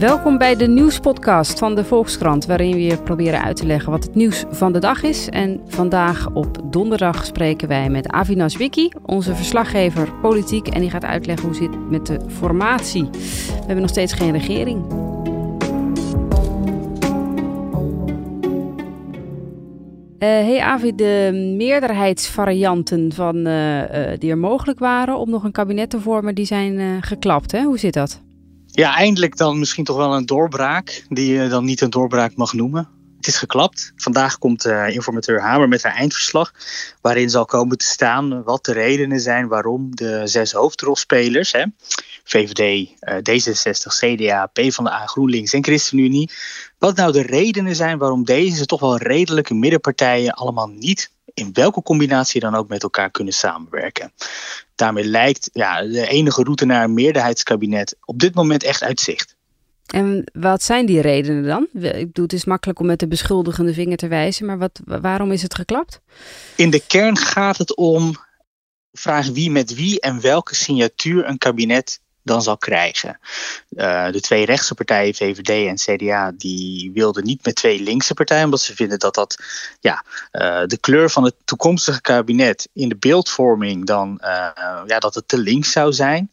Welkom bij de nieuwspodcast van de Volkskrant, waarin we proberen uit te leggen wat het nieuws van de dag is. En vandaag op donderdag spreken wij met Avinas Wiki, onze verslaggever politiek, en die gaat uitleggen hoe het zit met de formatie. We hebben nog steeds geen regering. Uh, hey Avi, de meerderheidsvarianten van, uh, uh, die er mogelijk waren om nog een kabinet te vormen, die zijn geklapt. Hè? Hoe zit dat? Ja, eindelijk dan misschien toch wel een doorbraak, die je dan niet een doorbraak mag noemen. Het is geklapt. Vandaag komt uh, informateur Hamer met haar eindverslag, waarin zal komen te staan wat de redenen zijn waarom de zes hoofdrolspelers, hè, VVD, uh, D66, CDA, PvdA, GroenLinks en ChristenUnie, wat nou de redenen zijn waarom deze toch wel redelijke middenpartijen allemaal niet in welke combinatie dan ook met elkaar kunnen samenwerken. Daarmee lijkt ja, de enige route naar een meerderheidskabinet op dit moment echt uit zicht. En wat zijn die redenen dan? Ik bedoel, het is makkelijk om met de beschuldigende vinger te wijzen, maar wat, waarom is het geklapt? In de kern gaat het om vraag wie met wie en welke signatuur een kabinet dan zal krijgen. Uh, de twee rechtse partijen, VVD en CDA, die wilden niet met twee linkse partijen, omdat ze vinden dat dat ja, uh, de kleur van het toekomstige kabinet in de beeldvorming dan uh, ja, dat het te links zou zijn.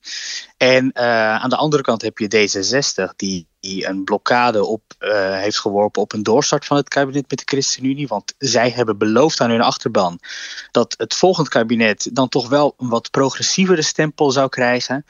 En aan de andere kant heb je D66, die die een blokkade op uh, heeft geworpen op een doorstart van het kabinet met de ChristenUnie. Want zij hebben beloofd aan hun achterban dat het volgende kabinet dan toch wel een wat progressievere stempel zou krijgen.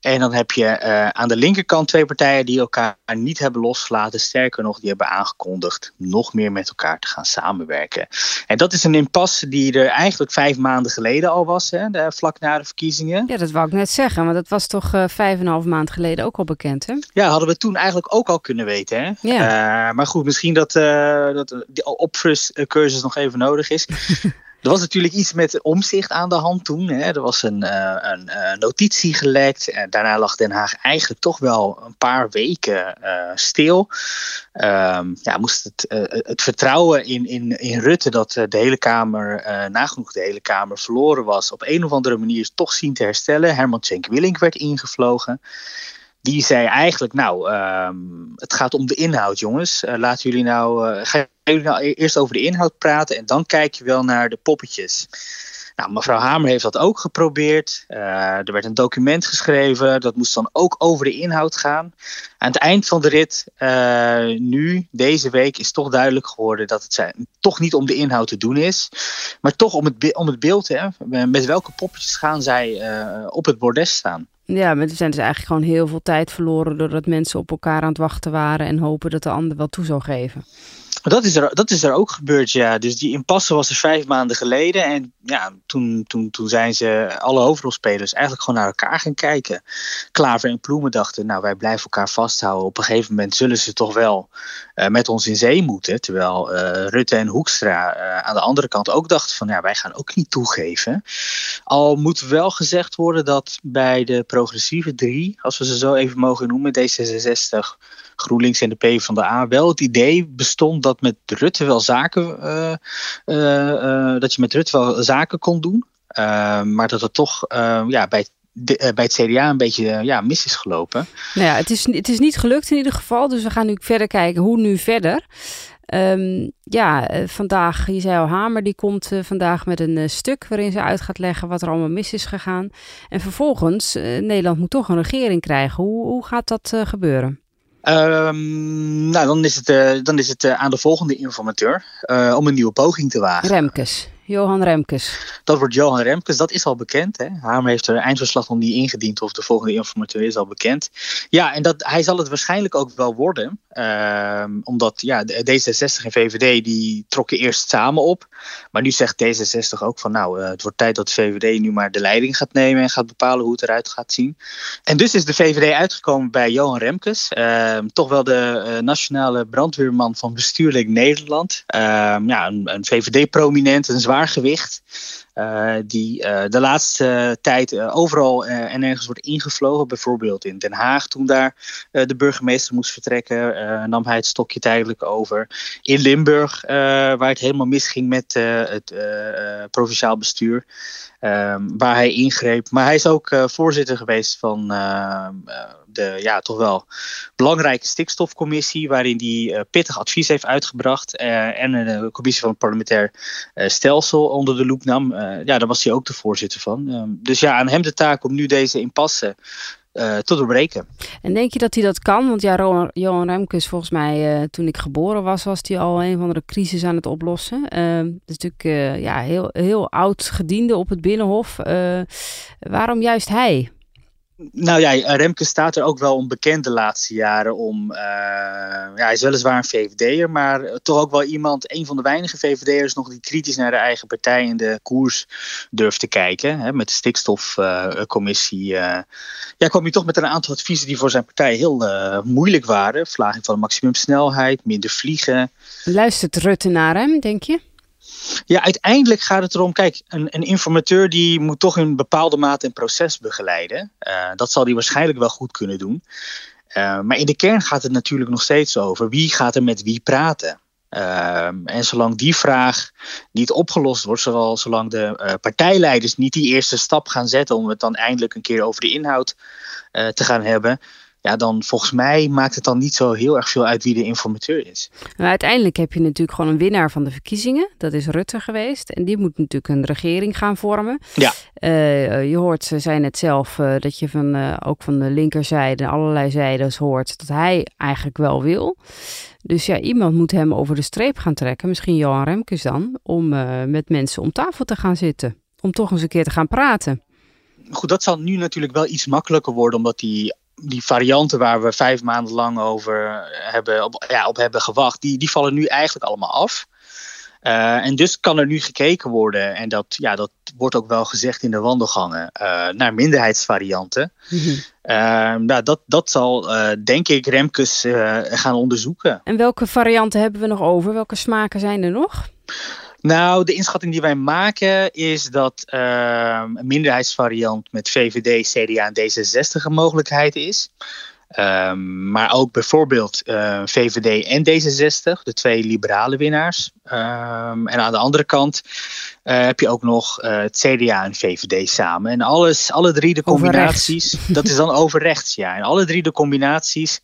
En dan heb je uh, aan de linkerkant twee partijen die elkaar niet hebben losgelaten. Sterker nog, die hebben aangekondigd nog meer met elkaar te gaan samenwerken. En dat is een impasse die er eigenlijk vijf maanden geleden al was, hè, de, vlak na de verkiezingen. Ja, dat wou ik net zeggen, maar dat was toch uh, vijf en een half maand geleden ook al bekend, hè? Ja, hadden we toen eigenlijk ook al kunnen weten. Hè? Ja. Uh, maar goed, misschien dat, uh, dat die opfriscursus nog even nodig is. Er was natuurlijk iets met omzicht aan de hand toen. Hè. Er was een, uh, een notitie gelekt. En daarna lag Den Haag eigenlijk toch wel een paar weken stil. Um, ja, moest het, het vertrouwen in, in, in Rutte dat de hele Kamer, nagenoeg de hele Kamer verloren was, op een of andere manier toch zien te herstellen. Herman Cenk Willink werd ingevlogen die zei eigenlijk, nou, um, het gaat om de inhoud, jongens. Uh, laten jullie nou, uh, gaan jullie nou eerst over de inhoud praten en dan kijk je wel naar de poppetjes. Nou, mevrouw Hamer heeft dat ook geprobeerd. Uh, er werd een document geschreven, dat moest dan ook over de inhoud gaan. Aan het eind van de rit, nu, deze week, is toch duidelijk geworden dat het zijn, toch niet om de inhoud te doen is, maar toch om het, om het beeld. Hè, met welke poppetjes gaan zij op het bordes staan? Ja, maar er zijn dus eigenlijk gewoon heel veel tijd verloren doordat mensen op elkaar aan het wachten waren en hopen dat de ander wel toe zou geven. Dat is, er, dat is er ook gebeurd, ja. Dus die impasse was er vijf maanden geleden. En ja, toen, toen, toen zijn ze, alle hoofdrolspelers, eigenlijk gewoon naar elkaar gaan kijken. Klaver en Ploemen dachten, nou, wij blijven elkaar vasthouden. Op een gegeven moment zullen ze toch wel uh, met ons in zee moeten. Terwijl uh, Rutte en Hoekstra uh, aan de andere kant ook dachten van, ja, wij gaan ook niet toegeven. Al moet wel gezegd worden dat bij de progressieve drie, als we ze zo even mogen noemen, D66, GroenLinks en de P van de A, wel het idee bestond dat met Rutte wel zaken, uh, uh, uh, dat je met Rutte wel zaken kon doen. maar dat het toch ja, bij, bij het CDA een beetje ja, mis is gelopen. Nou ja, het is, het is niet gelukt in ieder geval. Dus we gaan nu verder kijken hoe nu verder. Um, ja, vandaag, je zei al, Hamer, die komt vandaag met een stuk waarin ze uit gaat leggen wat er allemaal mis is gegaan. En vervolgens, Nederland moet toch een regering krijgen. Hoe, hoe gaat dat gebeuren? Um, nou, dan is het, uh, dan is het uh, aan de volgende informateur uh, om een nieuwe poging te wagen. Remkes. Johan Remkes. Dat wordt Johan Remkes, dat is al bekend. Hè? Heeft er eindverslag nog niet ingediend of de volgende informateur is al bekend. Ja, en dat, hij zal het waarschijnlijk ook wel worden. Uh, omdat ja, D66 en VVD die trokken eerst samen op. Maar nu zegt D66 ook van nou, uh, het wordt tijd dat de VVD nu maar de leiding gaat nemen en gaat bepalen hoe het eruit gaat zien. En dus is de VVD uitgekomen bij Johan Remkes. Uh, toch wel de uh, nationale brandweerman van bestuurlijk Nederland. ja, een, een VVD-prominent, een zwaar gewicht zwaargewicht. die de laatste tijd overal en nergens wordt ingevlogen. Bijvoorbeeld in Den Haag, toen daar de burgemeester moest vertrekken, nam hij het stokje tijdelijk over. In Limburg, waar het helemaal misging met het provinciaal bestuur. Ehm, waar hij ingreep. Maar hij is ook voorzitter geweest van uh, de ja, toch wel belangrijke stikstofcommissie, waarin hij pittig advies heeft uitgebracht. en een commissie van het parlementair stelsel onder de loep nam. Ja, daar was hij ook de voorzitter van. Ehm, dus ja, aan hem de taak om nu deze impasse uh, te doorbreken. En denk je dat hij dat kan? Want ja, Johan Remkes, volgens mij, uh, toen ik geboren was, was hij al een van de crisis aan het oplossen. Uh, dat is natuurlijk ja, heel, heel oud gediende op het Binnenhof. waarom juist hij? Nou ja, Remke staat er ook wel onbekend de laatste jaren om. Uh, ja, hij is weliswaar een VVD'er, maar toch ook wel iemand, een van de weinige VVD'ers nog die kritisch naar de eigen partij en de koers durft te kijken. Hè, met de stikstofcommissie uh, ja, kwam hij toch met een aantal adviezen die voor zijn partij heel moeilijk waren. Verlaging van de maximumsnelheid, minder vliegen. Luistert Rutte naar hem, denk je? Ja, uiteindelijk gaat het erom, kijk, een, een informateur die moet toch in bepaalde mate een proces begeleiden. Uh, dat zal hij waarschijnlijk wel goed kunnen doen. Uh, maar in de kern gaat het natuurlijk nog steeds over wie gaat er met wie praten. Uh, en zolang die vraag niet opgelost wordt, zolang, zolang de partijleiders niet die eerste stap gaan zetten om het dan eindelijk een keer over de inhoud te gaan hebben, ja, dan volgens mij maakt het dan niet zo heel erg veel uit wie de informateur is. Maar uiteindelijk heb je natuurlijk gewoon een winnaar van de verkiezingen. Dat is Rutte geweest. En die moet natuurlijk een regering gaan vormen. Ja. Uh, je hoort, ze zei net zelf, uh, dat je van, uh, ook van de linkerzijde, allerlei zijdes hoort dat hij eigenlijk wel wil. Dus ja, iemand moet hem over de streep gaan trekken. Misschien Johan Remkes dan. Om met mensen om tafel te gaan zitten. Om toch eens een keer te gaan praten. Goed, dat zal nu natuurlijk wel iets makkelijker worden, omdat die die varianten waar we vijf maanden lang over hebben, op, ja, op hebben gewacht, die, die vallen nu eigenlijk allemaal af. Uh, en dus kan er nu gekeken worden, en dat, ja, dat wordt ook wel gezegd in de wandelgangen, uh, naar minderheidsvarianten. Mm -hmm. uh, nou, dat, dat zal, denk ik, Remkes gaan onderzoeken. En welke varianten hebben we nog over? Welke smaken zijn er nog? Nou, de inschatting die wij maken is dat uh, een minderheidsvariant met VVD, CDA en D66 een mogelijkheid is. Um, maar ook bijvoorbeeld uh, VVD en D66, de twee liberale winnaars. Um, en aan de andere kant uh, heb je ook nog uh, het CDA en VVD samen. En alles, alle drie de combinaties, dat is dan over rechts, ja. En alle drie de combinaties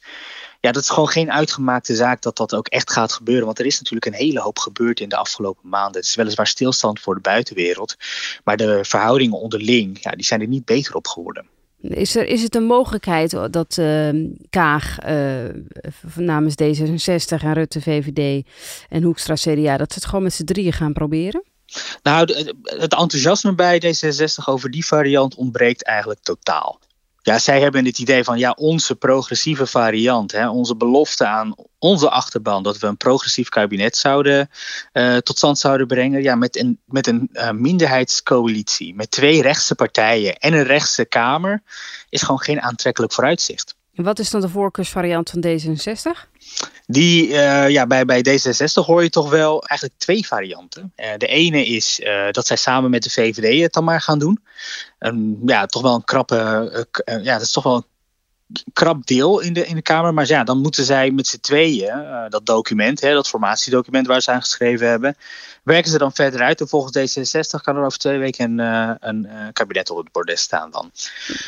ja, dat is gewoon geen uitgemaakte zaak dat dat ook echt gaat gebeuren. Want er is natuurlijk een hele hoop gebeurd in de afgelopen maanden. Het is weliswaar stilstand voor de buitenwereld. Maar de verhoudingen onderling, ja, die zijn er niet beter op geworden. Is, er, is het een mogelijkheid dat uh, Kaag uh, namens D66 en Rutte VVD en Hoekstra CDA... dat ze het gewoon met z'n drieën gaan proberen? Nou, het enthousiasme bij D66 over die variant ontbreekt eigenlijk totaal. Ja, zij hebben het idee van ja, onze progressieve variant, hè, onze belofte aan onze achterban dat we een progressief kabinet zouden uh, tot stand zouden brengen. Ja, met een, met een uh, minderheidscoalitie, met twee rechtse partijen en een rechtse Kamer, is gewoon geen aantrekkelijk vooruitzicht. En wat is dan de voorkeursvariant van D66? Die, uh, ja, bij, bij D66 hoor je toch wel eigenlijk twee varianten. Uh, de ene is uh, dat zij samen met de VVD het dan maar gaan doen. Um, ja, toch wel een krappe, ja, dat is toch wel een krap deel in de, in de Kamer. Maar ja, dan moeten zij met z'n tweeën uh, dat document, hè, dat formatiedocument waar ze aan geschreven hebben, werken ze dan verder uit. En volgens D66 kan er over twee weken uh, een uh, kabinet op het bordes staan dan.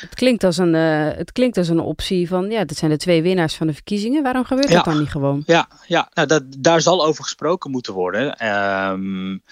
Het klinkt, als een, het klinkt als een optie van, ja, dat zijn de twee winnaars van de verkiezingen. Waarom gebeurt ja. dat dan niet gewoon? Ja, ja nou, dat, daar zal over gesproken moeten worden. Um,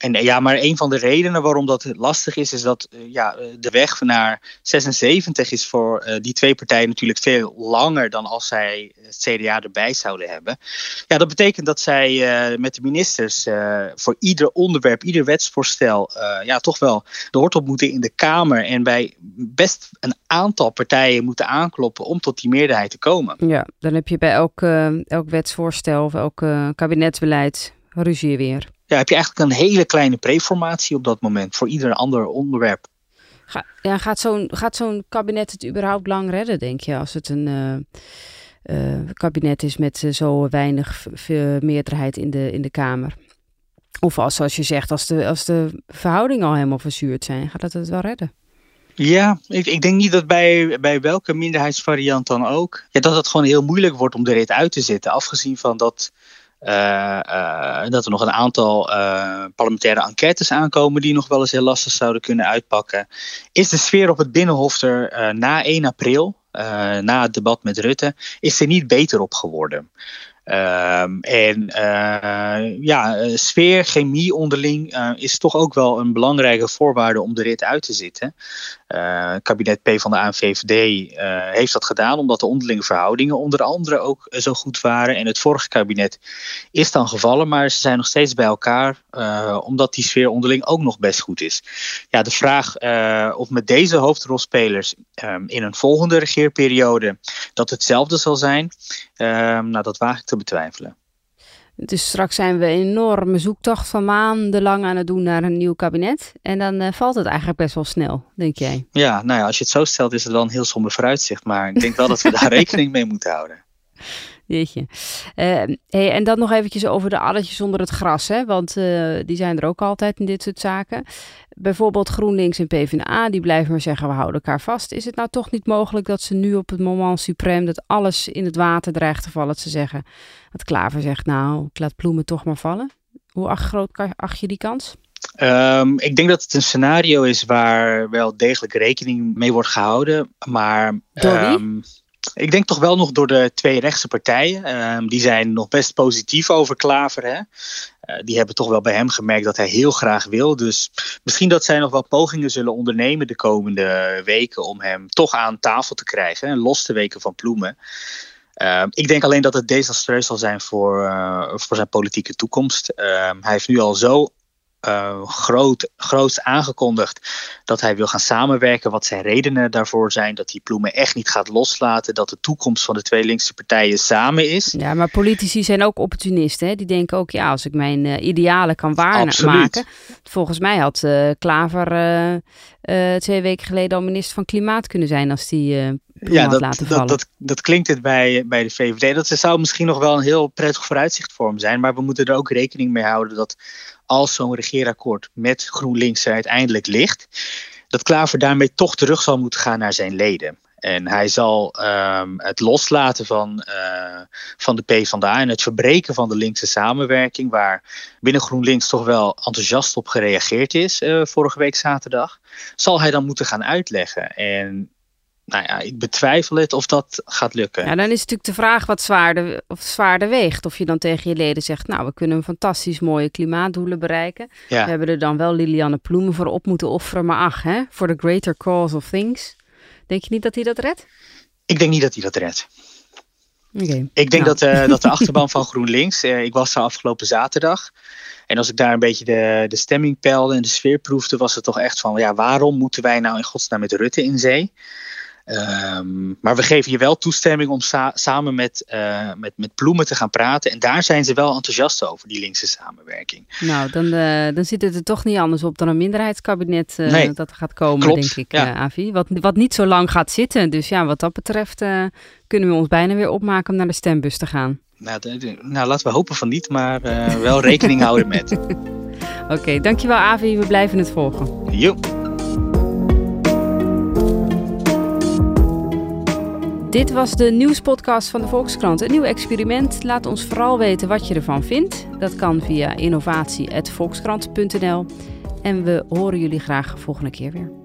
en ja, maar een van de redenen waarom dat lastig is, is dat ja, de weg naar 76 is voor die twee partijen natuurlijk veel langer dan als zij het CDA erbij zouden hebben. Ja, dat betekent dat zij met de ministers voor ieder onderwerp, ieder wetsvoorstel, ja, toch wel de hoort op moeten in de Kamer en bij best een aantal partijen moeten aankloppen om tot die meerderheid te komen. Ja, dan heb je bij elk, elk wetsvoorstel of elk kabinetsbeleid ruzie weer ja, heb je eigenlijk een hele kleine preformatie op dat moment voor ieder ander onderwerp. Ga, ja, gaat zo'n gaat zo'n kabinet het überhaupt lang redden, denk je, als het een uh, uh, kabinet is met uh, zo weinig meerderheid in de, in de Kamer? Of als, zoals je zegt, als de, als de verhoudingen al helemaal verzuurd zijn, gaat dat het wel redden? Ja, ik, ik denk niet dat bij, bij welke minderheidsvariant dan ook, ja, dat het gewoon heel moeilijk wordt om de rit uit te zitten. Afgezien van dat, dat er nog een aantal uh, parlementaire enquêtes aankomen die nog wel eens heel lastig zouden kunnen uitpakken. Is de sfeer op het Binnenhof er na 1 april, na het debat met Rutte, is er niet beter op geworden? Um, en uh, ja, sfeer, chemie onderling is toch ook wel een belangrijke voorwaarde om de rit uit te zitten. Uh, kabinet P van de ANVVD heeft dat gedaan omdat de onderlinge verhoudingen onder andere ook zo goed waren. En het vorige kabinet is dan gevallen, maar ze zijn nog steeds bij elkaar omdat die sfeer onderling ook nog best goed is. Ja, de vraag of met deze hoofdrolspelers um, in een volgende regeerperiode dat hetzelfde zal zijn, um, nou dat waag ik te betwijfelen. Dus straks zijn we een enorme zoektocht van maandenlang aan het doen naar een nieuw kabinet. En dan uh, valt het eigenlijk best wel snel, denk jij? Ja, nou ja, als je het zo stelt is het wel een heel somber vooruitzicht. Maar ik denk wel dat we daar rekening mee moeten houden. Jeetje. Uh, hey, en dan nog eventjes over de addertjes onder het gras. Hè? Want uh, die zijn er ook altijd in dit soort zaken. Bijvoorbeeld GroenLinks en PvdA, die blijven maar zeggen we houden elkaar vast. Is het nou toch niet mogelijk dat ze nu op het moment suprem dat alles in het water dreigt te vallen, dat ze zeggen, dat Klaver zegt nou, ik laat Ploemen toch maar vallen. Hoe groot acht je die kans? Um, ik denk dat het een scenario is waar wel degelijk rekening mee wordt gehouden. Maar Door wie? Um, ik denk toch wel nog door de twee rechtse partijen. Um, die zijn nog best positief over Klaver. Hè? Uh, die hebben toch wel bij hem gemerkt dat hij heel graag wil. Dus misschien dat zij nog wel pogingen zullen ondernemen de komende weken om hem toch aan tafel te krijgen. En los te weken van Ploemen. Uh, ik denk alleen dat het desastreus zal zijn voor, uh, voor zijn politieke toekomst. hij heeft nu al zo uh, groot, groots aangekondigd dat hij wil gaan samenwerken. Wat zijn redenen daarvoor zijn. Dat hij Ploemen echt niet gaat loslaten. Dat de toekomst van de twee linkse partijen samen is. Ja, maar politici zijn ook opportunisten. Hè? Die denken ook, ja, als ik mijn uh, idealen kan waarmaken. Volgens mij had uh, Klaver twee weken geleden al minister van Klimaat kunnen zijn als die ja, dat, laten dat, dat, dat, klinkt het bij, bij de VVD. Dat zou misschien nog wel een heel prettig vooruitzicht voor hem zijn. Maar we moeten er ook rekening mee houden dat als zo'n regeerakkoord met GroenLinks er uiteindelijk ligt, dat Klaver daarmee toch terug zal moeten gaan naar zijn leden. En hij zal um, het loslaten van, uh, van de PvdA en het verbreken van de linkse samenwerking, waar binnen GroenLinks toch wel enthousiast op gereageerd is uh, vorige week zaterdag, zal hij dan moeten gaan uitleggen. En nou ja, ik betwijfel het of dat gaat lukken. Ja, dan is natuurlijk de vraag wat zwaarder, of zwaarder weegt. Of je dan tegen je leden zegt, nou, we kunnen een fantastisch mooie klimaatdoelen bereiken. Ja. We hebben er dan wel Lilianne Ploemen voor op moeten offeren. Maar ach, hè, for the greater cause of things. Denk je niet dat hij dat redt? Ik denk niet dat hij dat redt. Okay. Ik denk nou. dat, uh, dat de achterban van GroenLinks, uh, ik was daar afgelopen zaterdag. En als ik daar een beetje de, de stemming peilde en de sfeer proefde, was het toch echt van, ja, waarom moeten wij nou in godsnaam met Rutte in zee? Um, maar we geven je wel toestemming om sa samen met, uh, met, met Ploemen te gaan praten. En daar zijn ze wel enthousiast over, die linkse samenwerking. Nou, dan, uh, dan zit het er toch niet anders op dan een minderheidskabinet uh, nee, dat gaat komen, klopt, denk ik, ja. Avi. Wat, wat niet zo lang gaat zitten. Dus ja, wat dat betreft kunnen we ons bijna weer opmaken om naar de stembus te gaan. Nou, de, de, nou laten we hopen van niet, maar wel rekening houden met. Oké, okay, dankjewel Avi. We blijven het volgen. Jo. Dit was de nieuwspodcast van de Volkskrant. Een nieuw experiment. Laat ons vooral weten wat je ervan vindt. Dat kan via innovatie.volkskrant.nl. En we horen jullie graag volgende keer weer.